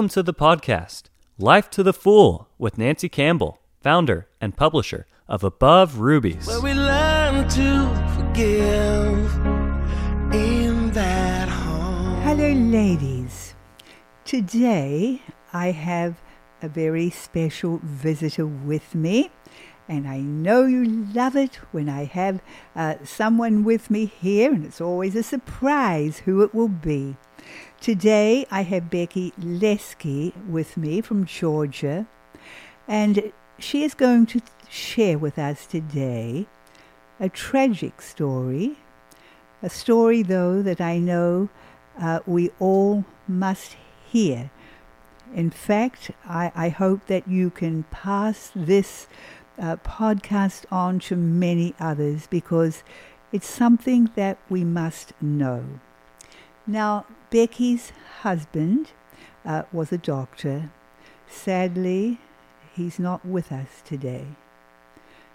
Welcome to the podcast, Life to the Full, with Nancy Campbell, founder and publisher of Above Rubies. Where we learn to forgive in that home. Hello, ladies. Today I have a very special visitor with me, and I know you love it when I have uh, someone with me here, and it's always a surprise who it will be. Today I have Becky Leski with me from Georgia, and she is going to share with us today a tragic story, a story, though, that I know uh, we all must hear. In fact, I, I hope that you can pass this uh, podcast on to many others because it's something that we must know. Now, Becky's husband uh, was a doctor. Sadly, he's not with us today.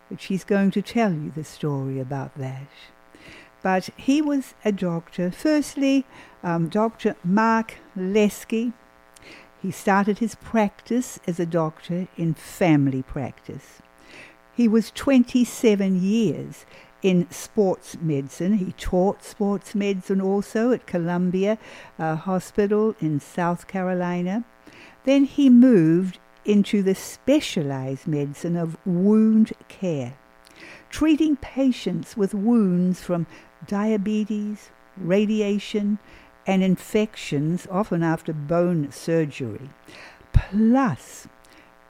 But she's going to tell you the story about that. But he was a doctor. Firstly, um, Dr. Mark Leski. He started his practice as a doctor in family practice. He was 27 years in sports medicine. He taught sports medicine also at Columbia uh, Hospital in South Carolina. Then he moved into the specialized medicine of wound care, treating patients with wounds from diabetes, radiation, and infections, often after bone surgery. Plus,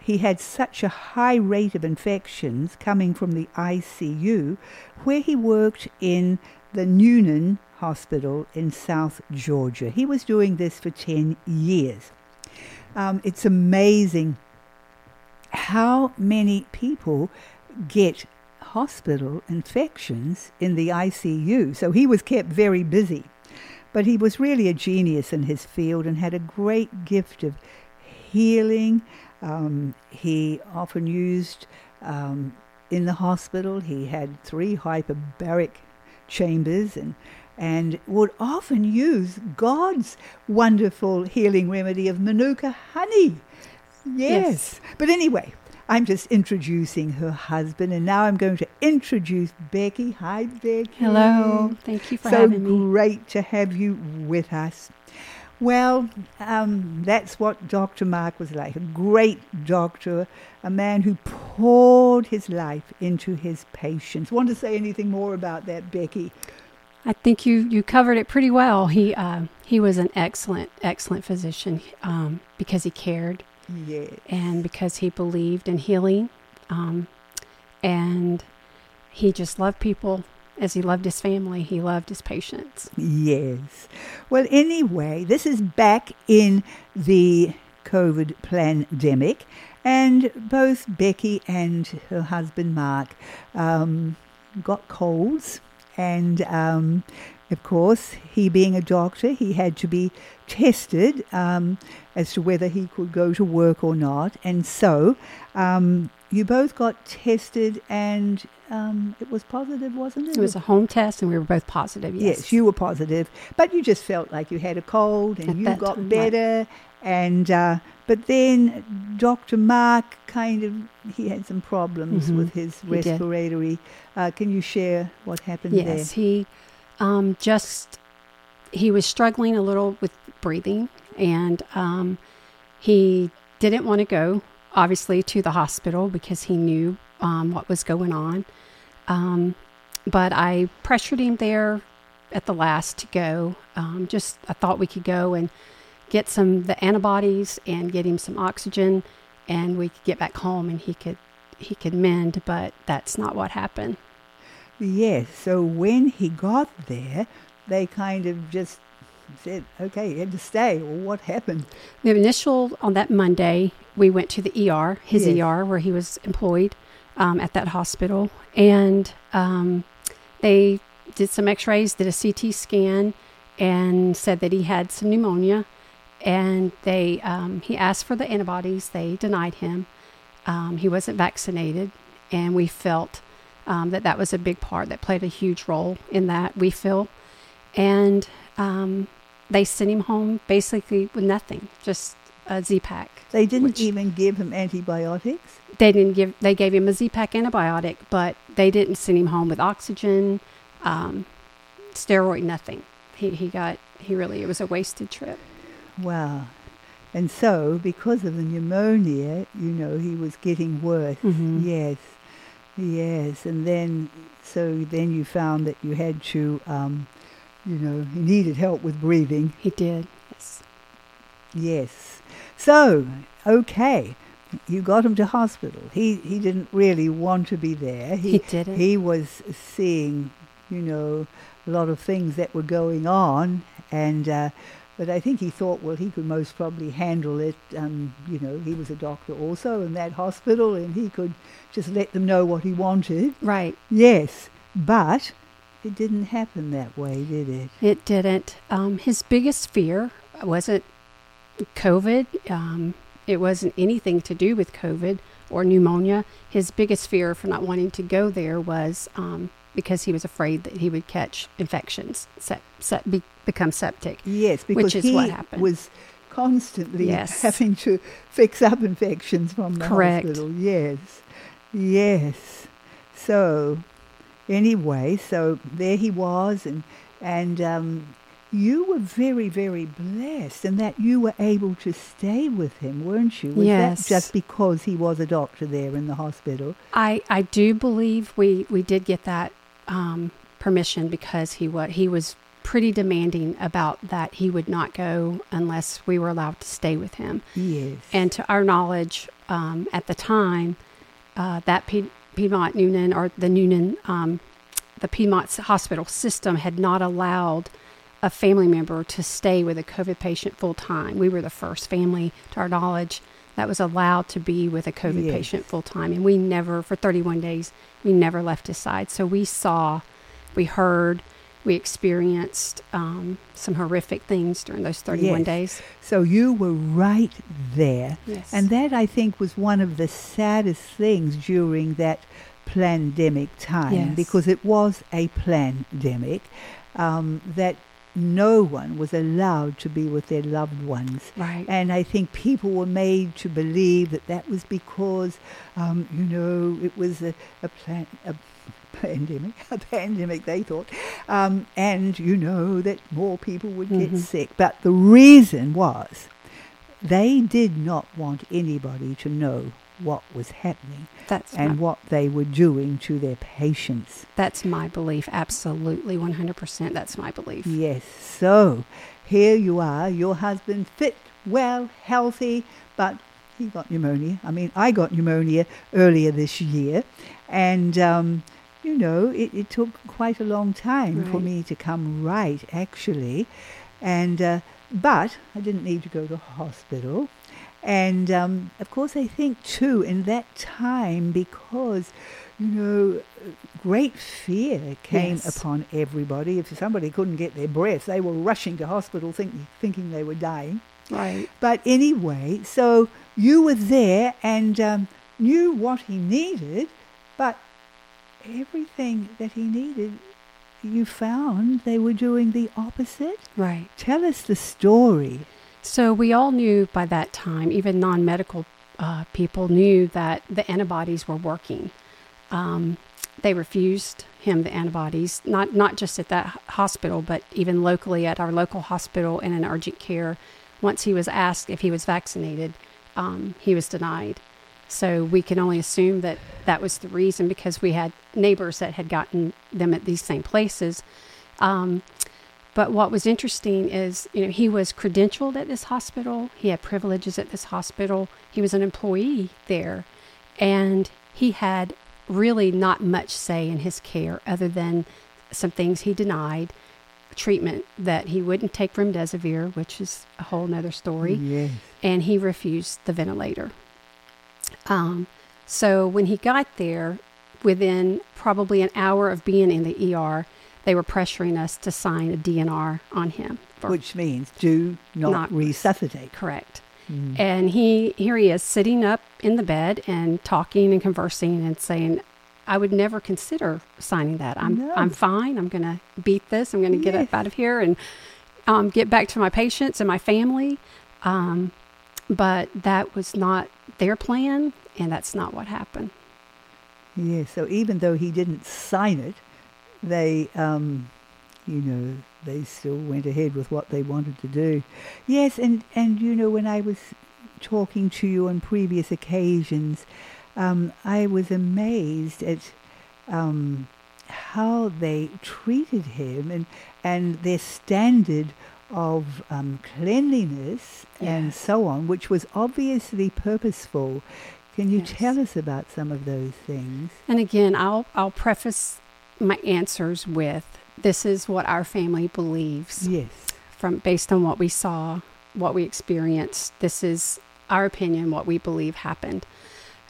he had such a high rate of infections coming from the ICU, where he worked in the Newnan Hospital in South Georgia. He was doing this for 10 years. Um, it's amazing how many people get hospital infections in the ICU. So he was kept very busy. But he was really a genius in his field and had a great gift of healing. Um, he often used um, in the hospital, he had three hyperbaric chambers and and would often use God's wonderful healing remedy of Manuka honey. Yes. yes. But anyway, I'm just introducing her husband, and now I'm going to introduce Becky. Hi, Becky. Hello. Thank you for so having me. So great to have you with us. Well, um, that's what Dr. Mark was like a great doctor, a man who poured his life into his patients. Want to say anything more about that, Becky? I think you, you covered it pretty well. He uh, he was an excellent excellent physician um, because he cared Yes. And because he believed in healing, um, and he just loved people as he loved his family, he loved his patients. Yes. Well, anyway, this is back in the COVID pandemic, and both Becky and her husband Mark um, got colds, and um, of course, he being a doctor, he had to be tested um, as to whether he could go to work or not. And so um, you both got tested, and um, it was positive, wasn't it? It was a home test, and we were both positive. Yes, yes you were positive, but you just felt like you had a cold, and At you got time, better. Right. And uh, but then Dr. Mark kind of he had some problems mm-hmm. with his respiratory. Uh, can you share what happened yes, there? Yes, he um, just he was struggling a little with breathing, and um, he didn't want to go, obviously, to the hospital because he knew um, what was going on. Um, but I pressured him there at the last to go. Um, just I thought we could go and get some the antibodies and get him some oxygen, and we could get back home and he could he could mend. But that's not what happened. Yes. So when he got there, they kind of just said, okay, he had to stay. Well, what happened? The initial, on that Monday, we went to the ER, his yes. ER, where he was employed um, at that hospital. And um, they did some x rays, did a CT scan, and said that he had some pneumonia. And they, um, he asked for the antibodies. They denied him. Um, he wasn't vaccinated. And we felt um, that that was a big part that played a huge role in that we feel and um, they sent him home basically with nothing just a Z-Pack. They didn't which- even give him antibiotics. They didn't give. They gave him a Z-Pack antibiotic, but they didn't send him home with oxygen, um, steroid, nothing. He he got. He really. It was a wasted trip. Wow. And so, because of the pneumonia, you know, he was getting worse. Mhm. Yes. Yes. And then, so then you found that you had to, um, you know, he needed help with breathing. He did. Yes. Yes. So, okay. You got him to hospital. He he didn't really want to be there. He didn't. He was seeing, you know, a lot of things that were going on, and uh, but I think he thought, well, he could most probably handle it. Um, you know, he was a doctor also in that hospital, and he could just let them know what he wanted. Right. Yes, but it didn't happen that way, did it? It didn't. Um, his biggest fear wasn't COVID. Um, it wasn't anything to do with COVID or pneumonia. His biggest fear for not wanting to go there was um, because he was afraid that he would catch infections, sep- sep- be- become septic. Yes, because is he what happened. was constantly Yes. having to fix up infections from the Correct. hospital. Yes, yes. So, anyway, so there he was, and and um, you were very, very blessed, in that you were able to stay with him, weren't you? Was Yes. that just because he was a doctor there in the hospital? I, I do believe we, we did get that um, permission because he wa- he was pretty demanding about that he would not go unless we were allowed to stay with him. Yes. And to our knowledge, um, at the time, uh, that Pied- Piedmont Newnan or the Newnan, um, the Piedmont hospital system had not allowed a family member to stay with a COVID patient full time. We were the first family, to our knowledge, that was allowed to be with a COVID Yes. patient full time. And we never, for 31 days, we never left his side. So we saw, we heard, we experienced um, some horrific things during those 31 Yes. days. So you were right there. Yes. And that, I think, was one of the saddest things during that pandemic time Yes. because it was a pandemic um, that no one was allowed to be with their loved ones. Right. And I think people were made to believe that that was because, um, you know, it was a, a, plan, a pandemic, a pandemic, they thought, um, and, you know, that more people would get Mhm. sick. But the reason was they did not want anybody to know what was happening That's and my, what they were doing to their patients. that's my belief. Absolutely, 100%. That's my belief. Yes. So here you are, your husband fit, well, healthy, but he got pneumonia. I mean, I got pneumonia earlier this year, and um, you know, it, it took quite a long time for me to come right, actually, and uh, but I didn't need to go to hospital. And um, of course, I think too in that time because you know great fear came Yes. upon everybody. If somebody couldn't get their breath, they were rushing to hospital thinking thinking they were dying. Right. But anyway, so you were there and um, knew what he needed, but everything that he needed, you found they were doing the opposite. Right. Tell us the story. So we all knew by that time, even non-medical uh, people knew that the antibodies were working. Um, they refused him the antibodies, not not just at that hospital, but even locally at our local hospital in urgent care. Once he was asked if he was vaccinated, um, he was denied. So we can only assume that that was the reason because we had neighbors that had gotten them at these same places. Um, but what was interesting is, you know, he was credentialed at this hospital. He had privileges at this hospital. He was an employee there. And he had really not much say in his care other than some things he denied, treatment that he wouldn't take remdesivir, which is a whole nother story Yes. and he refused the ventilator. Um, so when he got there, within probably an hour of being in the ER, they were pressuring us to sign a DNR on him. Which means do not, Not- resuscitate. correct. Mm. And he here he is sitting up in the bed and talking and conversing and saying, "I would never consider signing that. I'm No. I'm fine. I'm going to beat this. I'm going to get Yes. up out of here and um, get back to my patients and my family." Um, but that was not their plan, and that's not what happened. Yeah, so even though he didn't sign it, they, um, you know, they still went ahead with what they wanted to do. Yes, and, and you know, when I was talking to you on previous occasions, um, I was amazed at um, how they treated him and, and their standard of um, cleanliness and so on, which was obviously purposeful. Can you Yes. tell us about some of those things? And again, I'll I'll preface my answers with this is what our family believes Yes. from based on what we saw, what we experienced. This is our opinion, what we believe happened.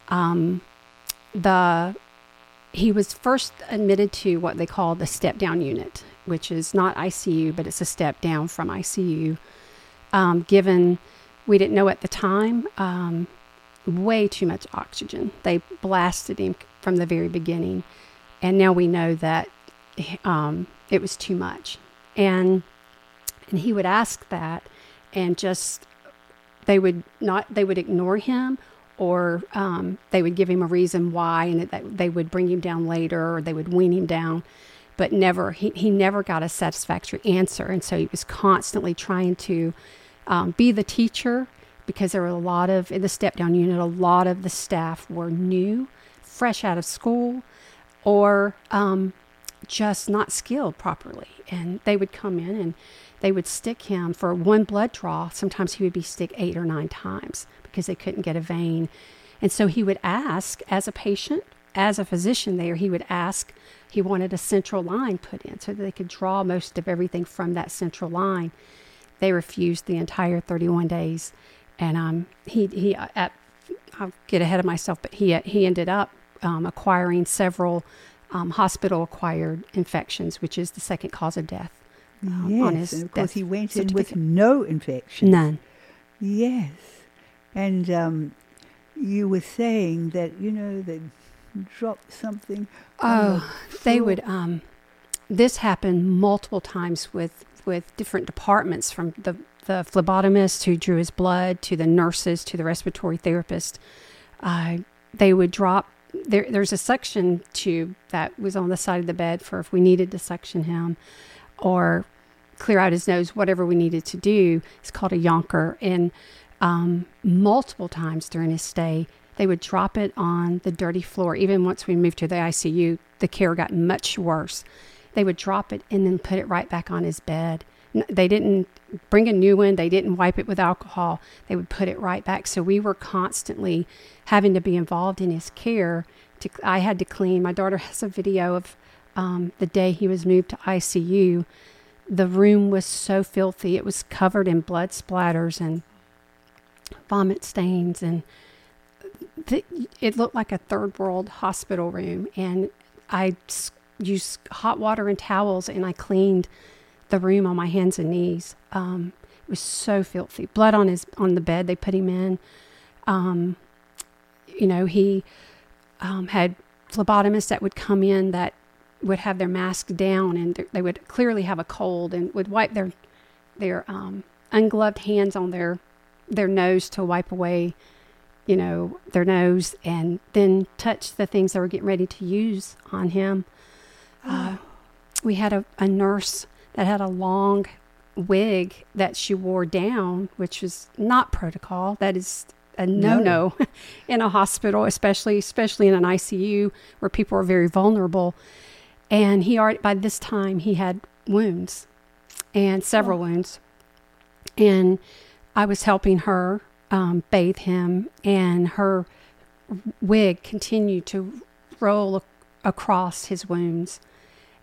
Um, the he was first admitted to what they call the step down unit, which is not ICU, but it's a step down from ICU. Um, given we didn't know at the time, um, way too much oxygen. They blasted him from the very beginning, and now we know that um, it was too much. And and he would ask that, and just they would not they would ignore him or um, they would give him a reason why and that they would bring him down later or they would wean him down but never he, he never got a satisfactory answer and so he was constantly trying to um, be the teacher because there were a lot of in the step down unit a lot of the staff were new fresh out of school or um, just not skilled properly. And they would come in and they would stick him for one blood draw. Sometimes he would be stick eight or nine times because they couldn't get a vein. And so he would ask as a patient as a physician there he would ask he wanted a central line put in so that they could draw most of everything from that central line. They refused the entire 31 days. And um, he he uh, at, I'll get ahead of myself, but he he ended up um, acquiring several um, hospital acquired infections, which is the second cause of death. um, yes, on his and of course he went in with no infection. None. Yes, and um, you were saying that you know they dropped something. on the Oh, they would. Um, this happened multiple times with with different departments, from the the phlebotomist who drew his blood to the nurses to the respiratory therapist. Uh, they would drop. There, there's a suction tube that was on the side of the bed for if we needed to suction him, or clear out his nose, whatever we needed to do. It's called a Yankauer, and um, multiple times during his stay, they would drop it on the dirty floor. Even once we moved to the ICU, the care got much worse. They would drop it and then put it right back on his bed. They didn't bring a new one. They didn't wipe it with alcohol. They would put it right back. So we were constantly having to be involved in his care. To, I had to clean. My daughter has a video of um, the day he was moved to ICU. The room was so filthy. It was covered in blood splatters and vomit stains and th- it looked like a third world hospital room and I used hot water and towels and i cleaned the room on my hands and knees. Um, it was so filthy. Blood on his on the bed they put him in. Um, you know he um, had phlebotomists that would come in that would have their mask down and th- they would clearly have a cold and would wipe their their um, ungloved hands on their their nose to wipe away, you know, their nose, and then touch the things they were getting ready to use on him. Uh, we had a, a nurse that had a long wig that she wore down, which was not protocol. That is a no no in a hospital, especially especially in an ICU where people are very vulnerable. And he already by this time he had wounds and several wounds. And I was helping her um, bathe him, and her wig continued to roll ac- across his wounds.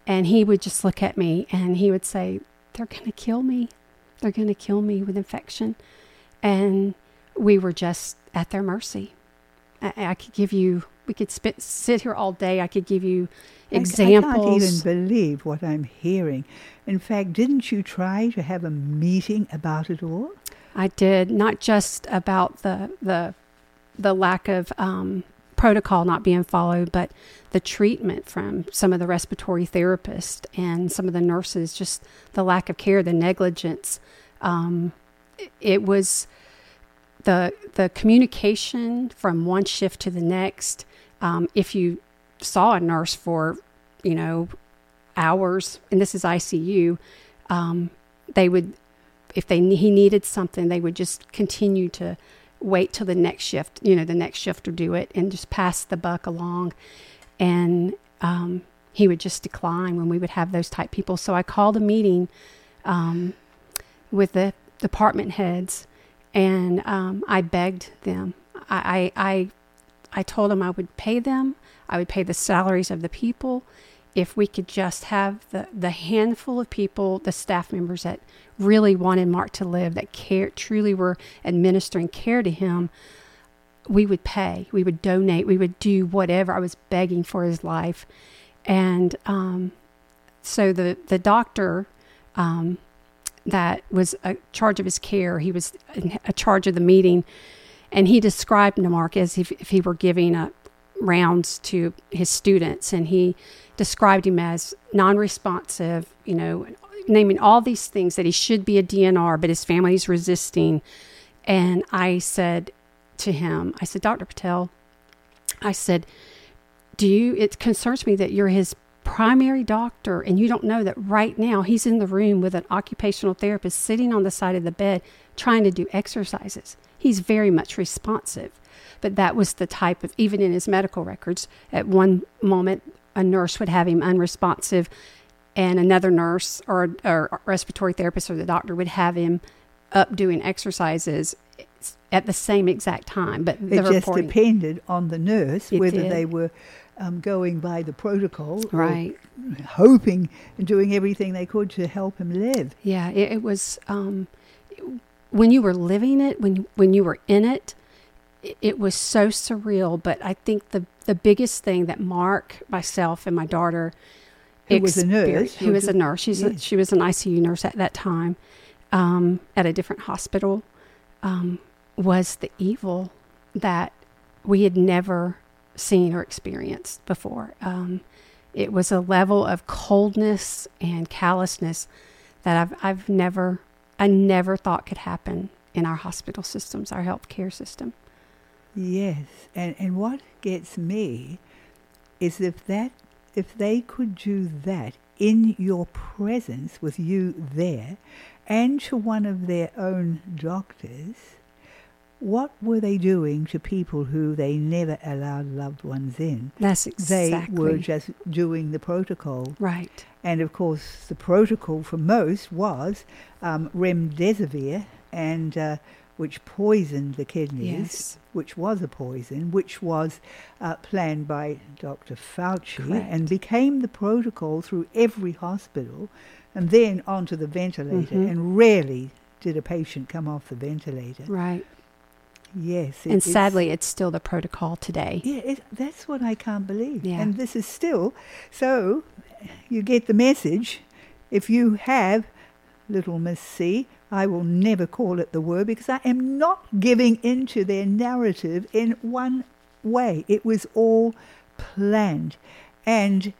And he would just look at me and he would say, They're going to kill me. They're going to kill me with infection. And we were just at their mercy. I, I could give you, we could spit, sit here all day. I could give you I- I, examples. can't even believe what I'm hearing. In fact, didn't you try to have a meeting about it all? I did not just about the the the lack of um, protocol not being followed, but the treatment from some of the respiratory therapists and some of the nurses, just the lack of care, the negligence. Um, it, was the the communication from one shift to the next. Um, if you saw a nurse for, you know, hours, and this is ICU, um, they would, if they he needed something, they would just continue to wait till the next shift. You know, the next shift to do it, and just pass the buck along, and um, he would just decline when we would have those type people. So I called a meeting um, with the department heads, and um, I begged them. I, I I I told them I would pay them. I would pay the salaries of the people if we could just have the, the handful of people, the staff members that really wanted Mark to live, that care truly were administering care to him, we would pay, we would donate, we would do whatever. I was begging for his life. And um, so the, the doctor um, that was a charge of his care, he was a charge of the meeting, and he described Mark as if, if he were giving a rounds to his students, and he described him as non-responsive, you know, naming all these things that he should be a DNR, but his family's resisting. And I said to him, I said, Dr. Patel, I said, do you, it concerns me that you're his primary doctor and you don't know that right now he's in the room with an occupational therapist sitting on the side of the bed trying to do exercises. He's very much responsive. But that was the type of, even in his medical records, at one moment, a nurse would have him unresponsive, and another nurse or, or respiratory therapist or the doctor would have him up doing exercises at the same exact time. But it just reporting, depended on the nurse It whether did. they were um, going by the protocol, or right? hoping and doing everything they could to help him live. Yeah, it, it was um, when you were living it, when when you were in it, it, was so surreal. But I think the the biggest thing that Mark, myself, and my daughter, Who was a nurse, who was a nurse. She's a, she was an ICU nurse at that time, um, at a different hospital. Um, was the evil that we had never seen or experienced before. Um, it was a level of coldness and callousness that I've I've never I never thought could happen in our hospital systems, our healthcare system. Yes, and and what gets me is if that if they could do that in your presence with you there, and to one of their own doctors, what were they doing to people who they never allowed loved ones in? That's exactly. They were just doing the protocol. right. And of course, the protocol for most was um, remdesivir, and uh, which poisoned the kidneys, Yes. which was a poison, which was uh, planned by Dr. Fauci Correct. and became the protocol through every hospital, and then onto the ventilator. Mhm. And rarely did a patient come off the ventilator. Right. Yes, it- and it's- sadly, it's still the protocol today. yeah, it, that's what I can't believe. Yeah. And this is still so. You get the message. If you have little Miss C, I will never call it the word because I am not giving into their narrative in one way. It was all planned, and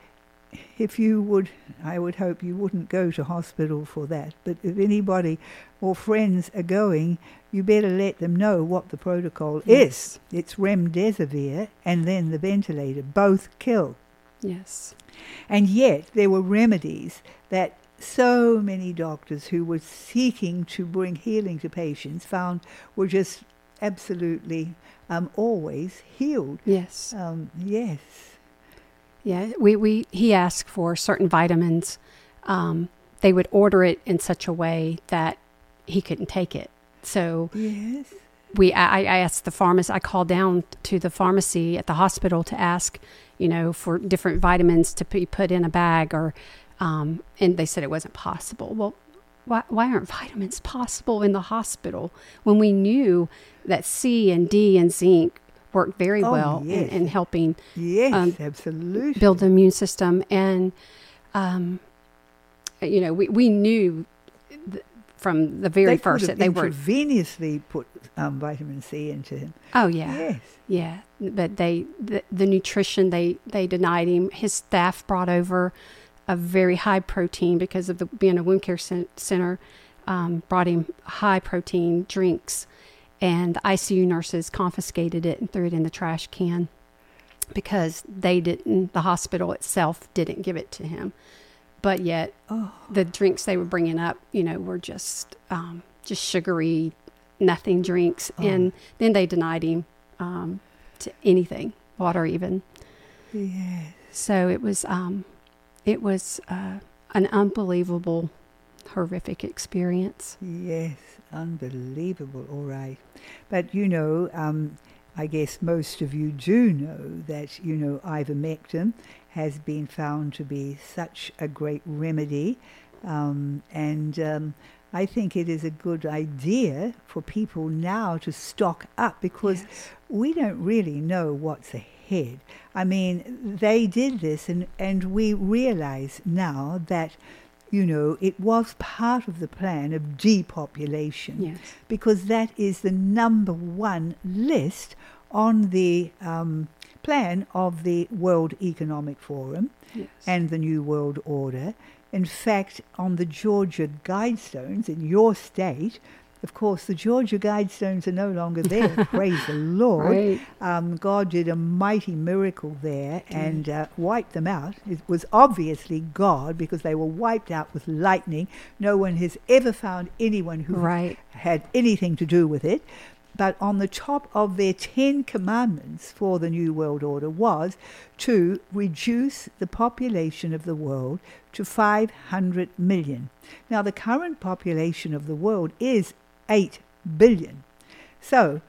if you would, I would hope you wouldn't go to hospital for that. But if anybody or friends are going, you better let them know what the protocol Yes. is. It's remdesivir and then the ventilator. Both kill. Yes. And yet there were remedies that so many doctors who were seeking to bring healing to patients found were just absolutely um, always healed. Yes. Um, yes. Yeah, we, we he asked for certain vitamins. Um, they would order it in such a way that he couldn't take it. So Yes. we I, I asked the pharmacist. I called down to the pharmacy at the hospital to ask, you know, for different vitamins to be put in a bag, or um, and they said it wasn't possible. Well, why why aren't vitamins possible in the hospital when we knew that C and D and zinc work very Oh, well in, yes. in helping Yes, Um, absolutely. build the immune system and um, you know we, we knew th- from the very they first that they were intravenously put um, vitamin C into him. oh yeah Yes. yeah but they the, the nutrition they they denied him his staff brought over a very high protein because of the being a wound care cen- center um, brought him high protein drinks and the ICU nurses confiscated it and threw it in the trash can because they didn't, the hospital itself didn't give it to him. But yet, Oh. the drinks they were bringing up, you know, were just um, just sugary, nothing drinks, and then they denied him um, to anything, water even. Yes. So it was um, it was uh, an unbelievable, horrific experience. Yes, unbelievable. All right. But you know, um, I guess most of you do know that, you know, ivermectin has been found to be such a great remedy. Um, and um, I think it is a good idea for people now to stock up because we don't really know what's ahead. I mean, they did this, and, and we realize now that, you know, it was part of the plan of depopulation Yes. because that is the number one list on the um, plan of the World Economic Forum Yes. and the New World Order. In fact, on the Georgia Guidestones in your state, of course, the Georgia Guidestones are no longer there. praise the Lord. Right. Um, God did a mighty miracle there and uh, wiped them out. It was obviously God because they were wiped out with lightning. No one has ever found anyone who Right. had anything to do with it. But on the top of their Ten Commandments for the New World Order was to reduce the population of the world to 500 million. Now, the current population of the world is 8 billion. So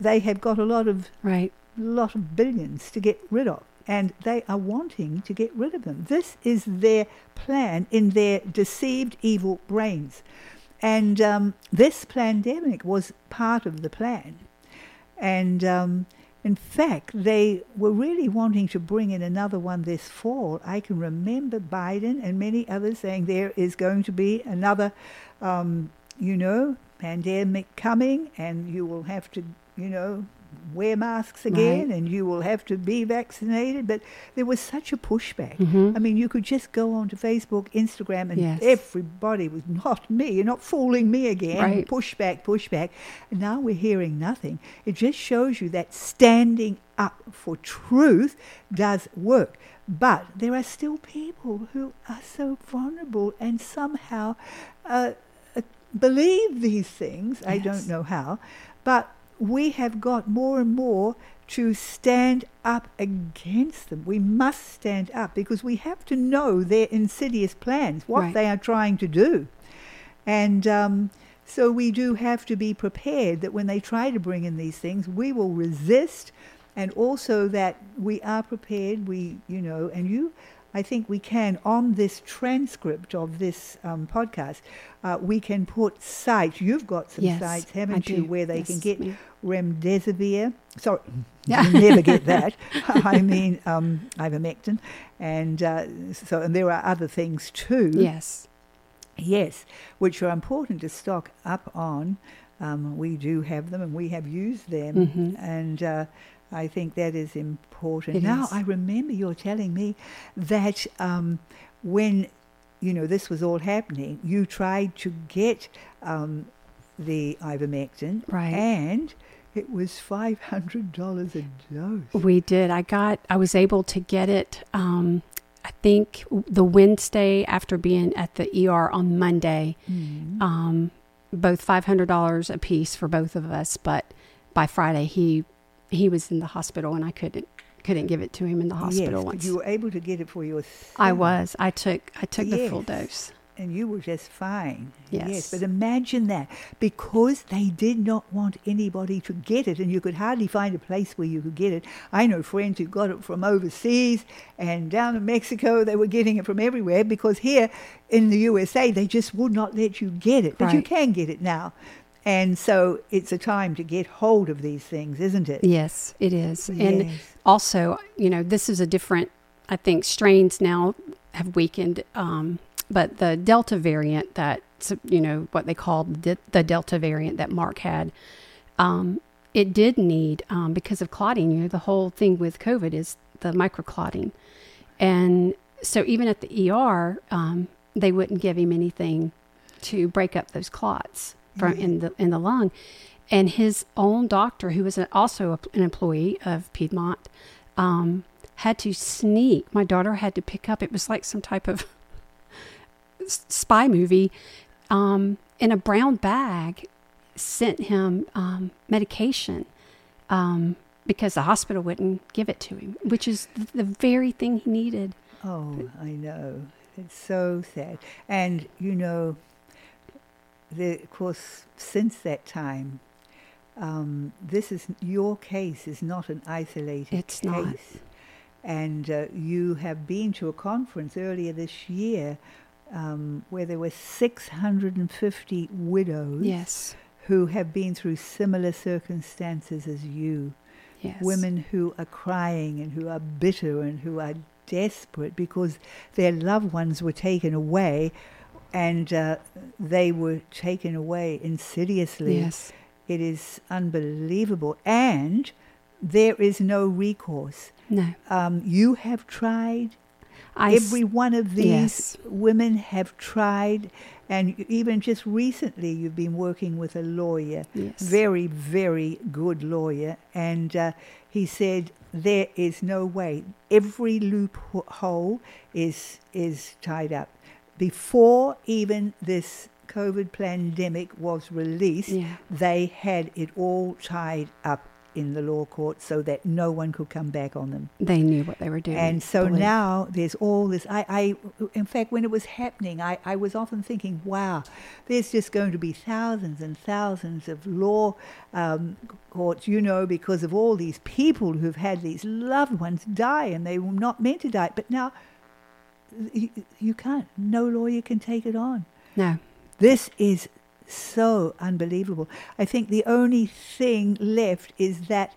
they have got a lot of Right. lot of billions to get rid of, and they are wanting to get rid of them. This is their plan in their deceived, evil brains. And um, this pandemic was part of the plan. And um, in fact, they were really wanting to bring in another one this fall. I can remember Biden and many others saying there is going to be another, um, you know, pandemic coming, and you will have to, you know, wear masks again, Right. and you will have to be vaccinated. But there was such a pushback. Mhm. I mean, you could just go onto Facebook, Instagram, and Yes. everybody was not me. You're not fooling me again. Right. Pushback, pushback. And now we're hearing nothing. It just shows you that standing up for truth does work. But there are still people who are so vulnerable and somehow uh, believe these things. I don't know how. But we have got more and more to stand up against them. We must stand up because we have to know their insidious plans, what Right. they are trying to do. And um, so we do have to be prepared that when they try to bring in these things, we will resist, and also that we are prepared. We, you know, and you, I think we can on this transcript of this um, podcast, uh, we can put sites. You've got some Yes, sites, haven't you, where they can get remdesivir. Sorry, Yeah. you never get that. I mean, um, ivermectin, and uh, so and there are other things too. Yes. Yes, which are important to stock up on. Um, we do have them, and we have used them, Mhm. and uh, I think that is important. It now, is. I remember you're telling me that um, when you know this was all happening, you tried to get um, the ivermectin, Right. And it was five hundred dollars a dose. We did. I got. I was able to get it. Um, I think the Wednesday after being at the ER on Monday. Mm. Um, both five hundred dollars a piece for both of us, but by Friday he he was in the hospital and I couldn't couldn't give it to him in the hospital yes, once. you were able to get it for yourself. I was. I took I took the full dose. and you were just fine. Yes. yes. but imagine that because they did not want anybody to get it, and you could hardly find a place where you could get it. I know friends who got it from overseas and down in Mexico. They were getting it from everywhere because here in the USA they just would not let you get it, but you can get it now. And so it's a time to get hold of these things, isn't it? Yes, it is. And also, you know, this is a different. I think strains now have weakened, um, but the Delta variant that you know what they called the, the Delta variant that Mark had, um, it did need um, because of clotting. You know, the whole thing with COVID is the microclotting, and so even at the ER, um, they wouldn't give him anything to break up those clots from in the in the lung. and his own doctor, who was also a, an employee of Piedmont, um, had to sneak. My daughter had to pick up. It was like some type of spy movie um, in a brown bag. Sent him um, medication um, because the hospital wouldn't give it to him, which is th- the very thing he needed. Oh, I know. It's so sad. And, you know, the, of course, since that time, um, this is your case is not an isolated It's case. not. And uh, you have been to a conference earlier this year um, where there were 650 widows Yes, who have been through similar circumstances as you yes, women who are crying and who are bitter and who are desperate because their loved ones were taken away and uh, they were taken away insidiously. Yes, It is unbelievable. And there is no recourse. no. Um, you have tried. I Every one of these yes. women have tried. And even just recently, you've been working with a lawyer yes. very, very good lawyer, and uh, he said there is no way. Every loophole is is tied up. Before even this COVID pandemic was released, Yeah. they had it all tied up in the law court so that no one could come back on them. They knew what they were doing. And so believe- now there's all this. I, I, in fact, when it was happening, I, I was often thinking, wow, there's just going to be thousands and thousands of law um, courts, you know, because of all these people who've had these loved ones die and they were not meant to die. But now you, you can't. No lawyer can take it on. no, This is so unbelievable. I think the only thing left is that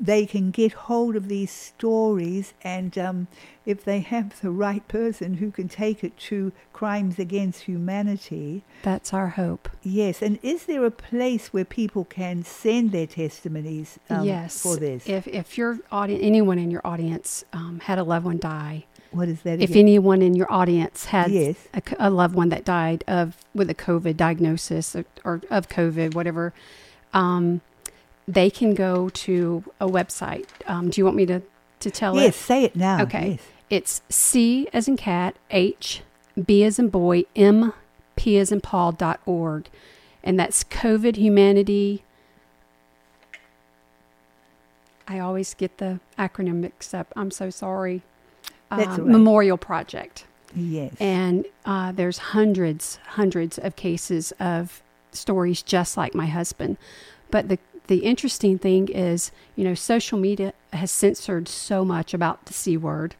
they can get hold of these stories, and um, if they have the right person who can take it to crimes against humanity, that's our hope. yes. And is there a place where people can send their testimonies um, yes. for this? If if your audience, anyone in your audience um, had a loved one die, what is that? if anyone in your audience had Yes. a, a loved one that died of with a COVID diagnosis or, or of COVID, whatever, um, they can go to a website. Um, do you want me to to tell yes, it? say it now. Okay. Yes. It's C as in cat, H, B as in boy, M, P as in Paul dot org. And that's COVID humanity. I always get the acronym mixed up. I'm so sorry. Um. Memorial Project. Yes. And uh, there's hundreds, hundreds of cases of stories just like my husband. But the the interesting thing is, you know, social media has censored so much about the c word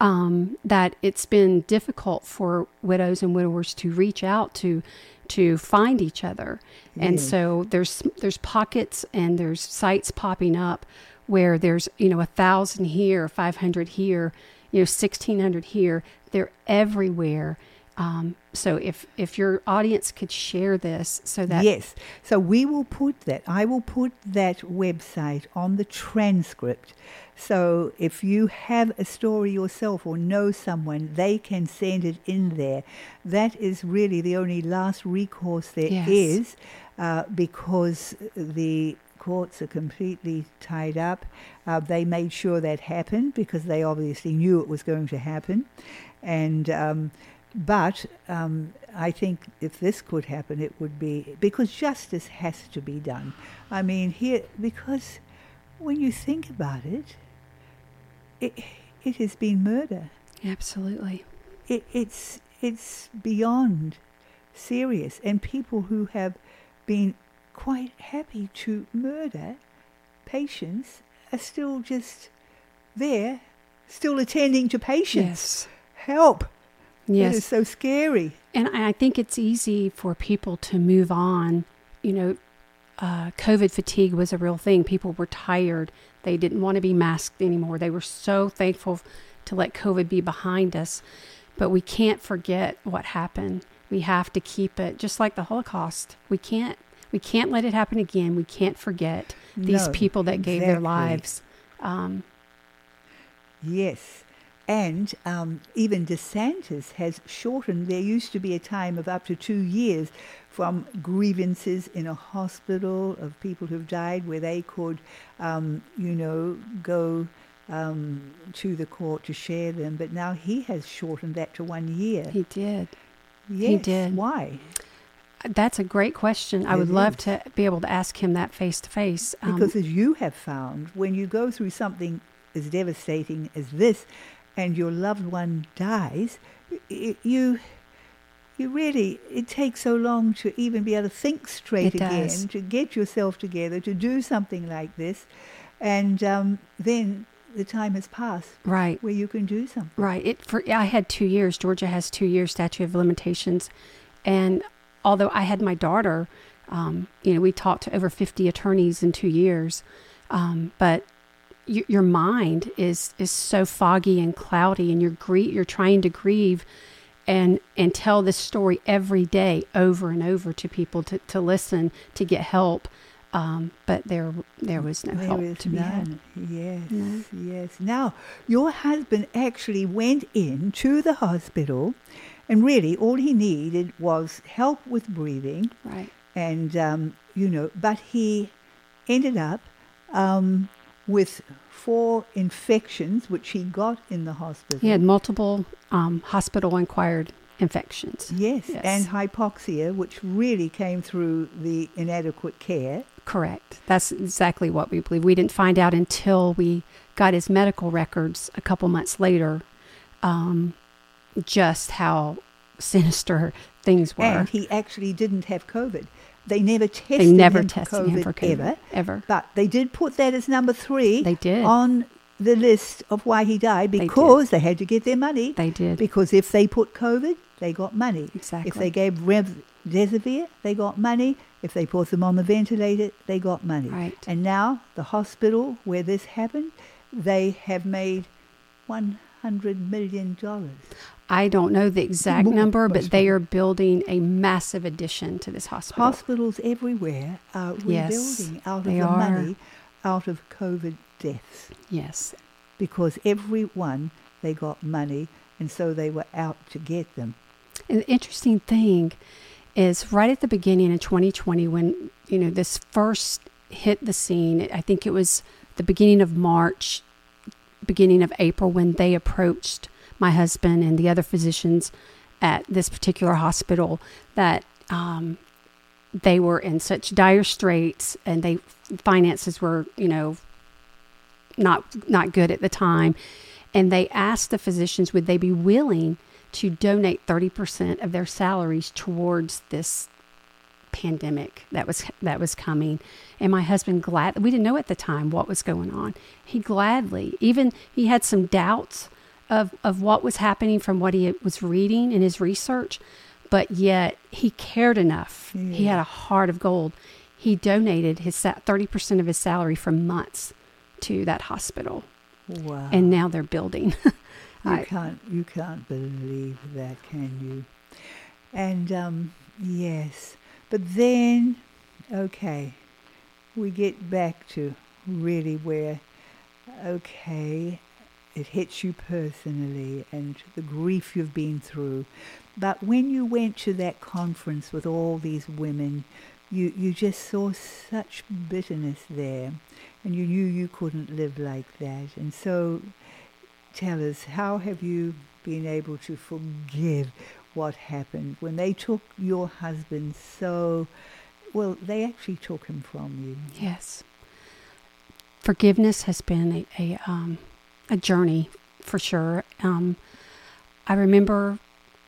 um, that it's been difficult for widows and widowers to reach out to to find each other. And so there's there's pockets and there's sites popping up where there's you know a thousand here, five hundred here, you know sixteen hundred here. They're everywhere. Um, so if if your audience could share this, so that yes. So we will put that. I will put that website on the transcript. So if you have a story yourself or know someone, they can send it in there. That is really the only last recourse there is, Yes. uh, because the courts are completely tied up. Uh, they made sure that happened because they obviously knew it was going to happen, and. Um, but um, I think if this could happen, it would be because justice has to be done. I mean, here because when you think about it, it it has been murder. absolutely, It, it's it's beyond serious, and people who have been quite happy to murder patients are still just there, still attending to patients. yes, Help! It yes, is so scary. And I think it's easy for people to move on. You know, uh, COVID fatigue was a real thing. People were tired. They didn't want to be masked anymore. They were so thankful to let COVID be behind us. But we can't forget what happened. We have to keep it just like the Holocaust. We can't we can't let it happen again. We can't forget these No, people that gave their lives. Um, Yes. And um, even DeSantis has shortened. There used to be a time of up to two years from grievances in a hospital of people who've died where they could, um, you know, go um, to the court to share them. But now he has shortened that to one year. He did. yes. He did. Why? That's a great question. I would It love to be able to ask him that face to face. Because as you have found, when you go through something as devastating as this, and your loved one dies, you you really it takes so long to even be able to think straight It again, does. to get yourself together, to do something like this, and um, then the time has passed right. where you can do something. Right. It for I had two years. Georgia has two years statute of limitations, and although I had my daughter, um, you know, we talked to over fifty attorneys in two years, um, but y- your mind is is so foggy and cloudy, and you're grie- you're trying to grieve. And, and tell this story every day over and over to people to, to listen to get help, um, but there there was no There help to be had. Yes, No. yes. Now, your husband actually went in to the hospital, and really all he needed was help with breathing, Right. and um, you know, but he ended up um, with four infections, which he got in the hospital. He had multiple um, hospital acquired infections. Yes, Yes. and hypoxia, which really came through the inadequate care. Correct. That's exactly what we believe. We didn't find out until we got his medical records a couple months later um, just how sinister things were. And he actually didn't have COVID. They never tested they never him for tested COVID him for COVID ever. ever. But they did put that as number three They did. on the list of why he died because they, had to get their money. They did. Because if they put COVID, they got money. Exactly. If they gave remdesivir, they got money. If they put them on the ventilator, they got money. Right. And now the hospital where this happened, they have made one hundred million dollars. I don't know the exact number, but they are building a massive addition to this hospital. Hospitals everywhere are Yes, rebuilding out of the are. money out of COVID deaths. yes. because everyone they got money and so they were out to get them. And the interesting thing is right at the beginning of 2020 when, you know, this first hit the scene, I think it was the beginning of March, beginning of April when they approached my husband and the other physicians at this particular hospital that um, they were in such dire straits and they finances were, you know, not not good at the time. And they asked the physicians would they be willing to donate 30% of their salaries towards this pandemic that was that was coming? And my husband glad we didn't know at the time what was going on. He gladly even he had some doubts of of what was happening from what he was reading in his research but yet he cared enough he had a heart of gold he donated his 30% of his salary for months to that hospital Wow. and now they're building you I- can't you can't believe that, can you? And um, yes. But then okay, we get back to really where okay, it hits you personally and the grief you've been through. But when you went to that conference with all these women, you, you just saw such bitterness there and you knew you couldn't live like that. And so tell us, how have you been able to forgive what happened when they took your husband so, well, they actually took him from you. Yes. Forgiveness has been a, a, um, a journey for sure. Um, I remember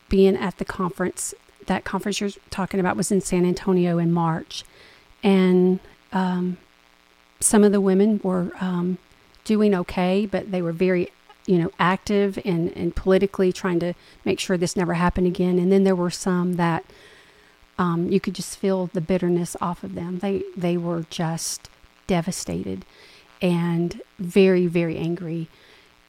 being at the conference. That conference you're talking about was in San Antonio in March. And um, some of the women were um, doing okay, but they were very, you know, active and, and politically trying to make sure this never happened again. And then there were some that um, you could just feel the bitterness off of them. They they were just devastated and very very angry.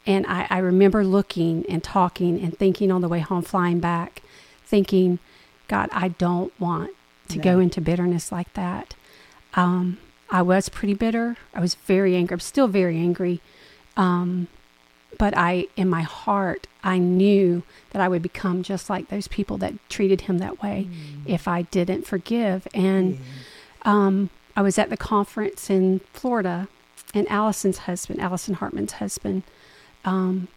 And I, I remember looking and talking and thinking on the way home, flying back, thinking, God, I don't want to No. go into bitterness like that. Um, I was pretty bitter. I was very angry. I'm still very angry. Um, but I, in my heart, I knew that I would become just like those people that treated him that way if I didn't forgive. And Yes. um, I was at the conference in Florida, and Allison's husband, Allison Hartman's husband, um,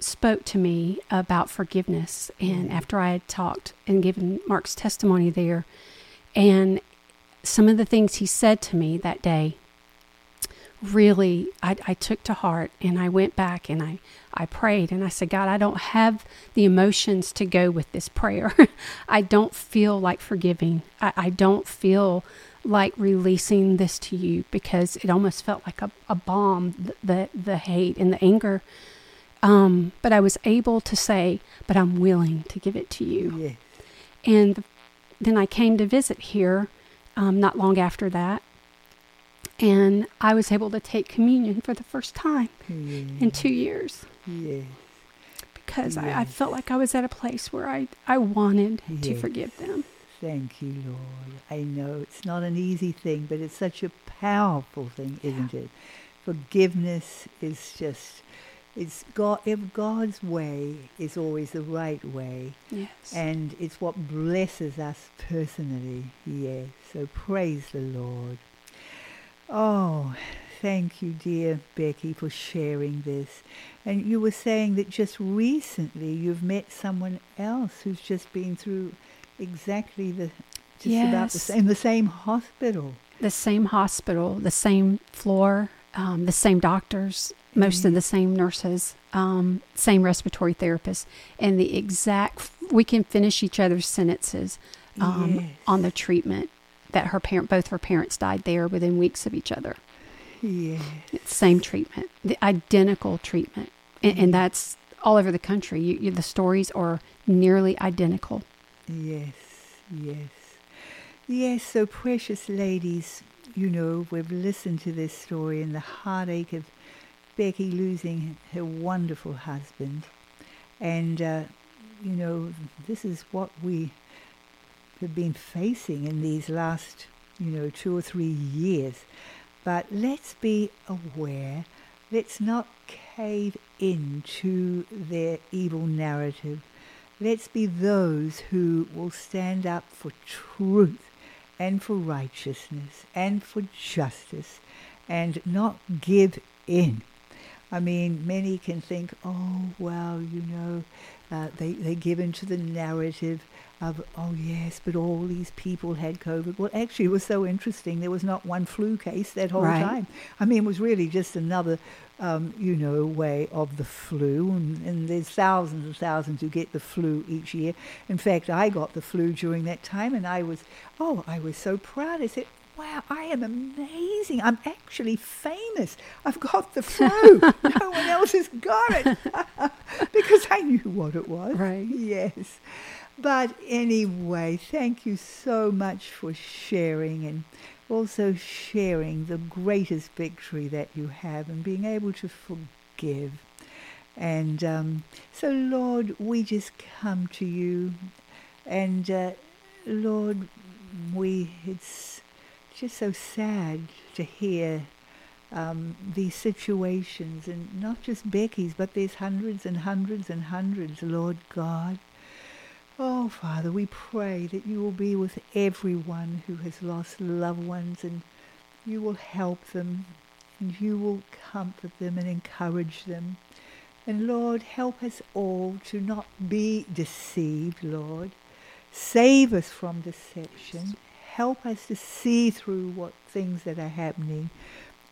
spoke to me about forgiveness. And after I had talked and given Mark's testimony there, and some of the things he said to me that day really I, I took to heart and I went back and I, I prayed and I said, God, I don't have the emotions to go with this prayer. I don't feel like forgiving. I, I don't feel like releasing this to you because it almost felt like a, a bomb, the, the, hate and the anger. Um, but I was able to say, but I'm willing to give it to you. Yes. And then I came to visit here um, not long after that. And I was able to take communion for the first time Yes. in two years Yes. because I, I felt like I was at a place where I, I wanted to forgive them. Thank you, Lord. I know it's not an easy thing, but it's such a powerful thing, isn't it? Forgiveness is just, it's God, if God's way is always the right way, Yes. and it's what blesses us personally. Yes. So praise the Lord. Oh, thank you, dear Becky, for sharing this. And you were saying that just recently you've met someone else who's just been through exactly the just about the Yes. same the same hospital. the same hospital, the same floor, um, the same doctors, most of the same nurses, um, same respiratory therapists, and the exact. We can finish each other's sentences um, Yes. on the treatment that her parent, both her parents died there within weeks of each other. It's same treatment, the identical treatment, and, and that's all over the country. You, you, the stories are nearly identical. Yes, yes. Yes, so precious ladies, you know, we've listened to this story and the heartache of Becky losing her wonderful husband. And, uh, you know, this is what we have been facing in these last, you know, two or three years. But let's be aware, let's not cave into their evil narrative. Let's be those who will stand up for truth and for righteousness and for justice and not give in. I mean, many can think, oh, well, you know, uh, they, they give into the narrative of, oh, yes, but all these people had COVID. Well, actually, it was so interesting. There was not one flu case that whole Right. time. I mean, it was really just another, um, you know, way of the flu. And, and there's thousands and thousands who get the flu each year. In fact, I got the flu during that time, and I was, oh, I was so proud. I said, wow, I am amazing. I'm actually famous. I've got the flu. no one else has got it. because I knew what it was. Right. Yes. But anyway, thank you so much for sharing and also sharing the greatest victory that you have and being able to forgive. And um, so, Lord, we just come to you. And uh, Lord, we it's just so sad to hear um, these situations, and not just Becky's, but there's hundreds and hundreds and hundreds, Lord God. Oh, Father, we pray that you will be with everyone who has lost loved ones and you will help them and you will comfort them and encourage them. And Lord, help us all to not be deceived, Lord. Save us from deception. Help us to see through what things that are happening.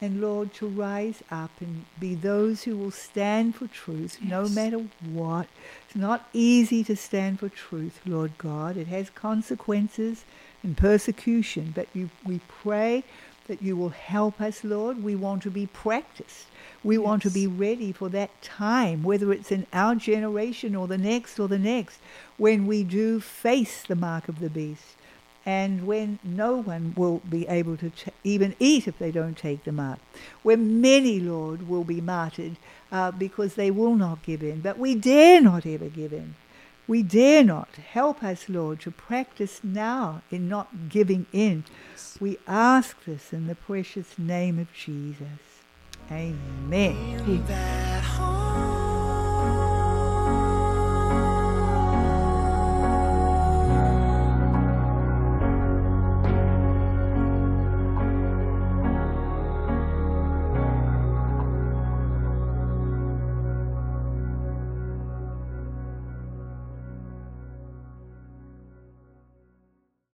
And Lord, to rise up and be those who will stand for truth no matter what. It's not easy to stand for truth, Lord God. It has consequences and persecution. But you, we pray that you will help us, Lord. We want to be practiced. We want to be ready for that time, whether it's in our generation or the next or the next, when we do face the mark of the beast and when no one will be able to t- even eat if they don't take the mark, when many, Lord, will be martyred uh, because they will not give in. But we dare not ever give in. We dare not. Help us, Lord, to practice now in not giving in. We ask this in the precious name of Jesus. Amen. In that home.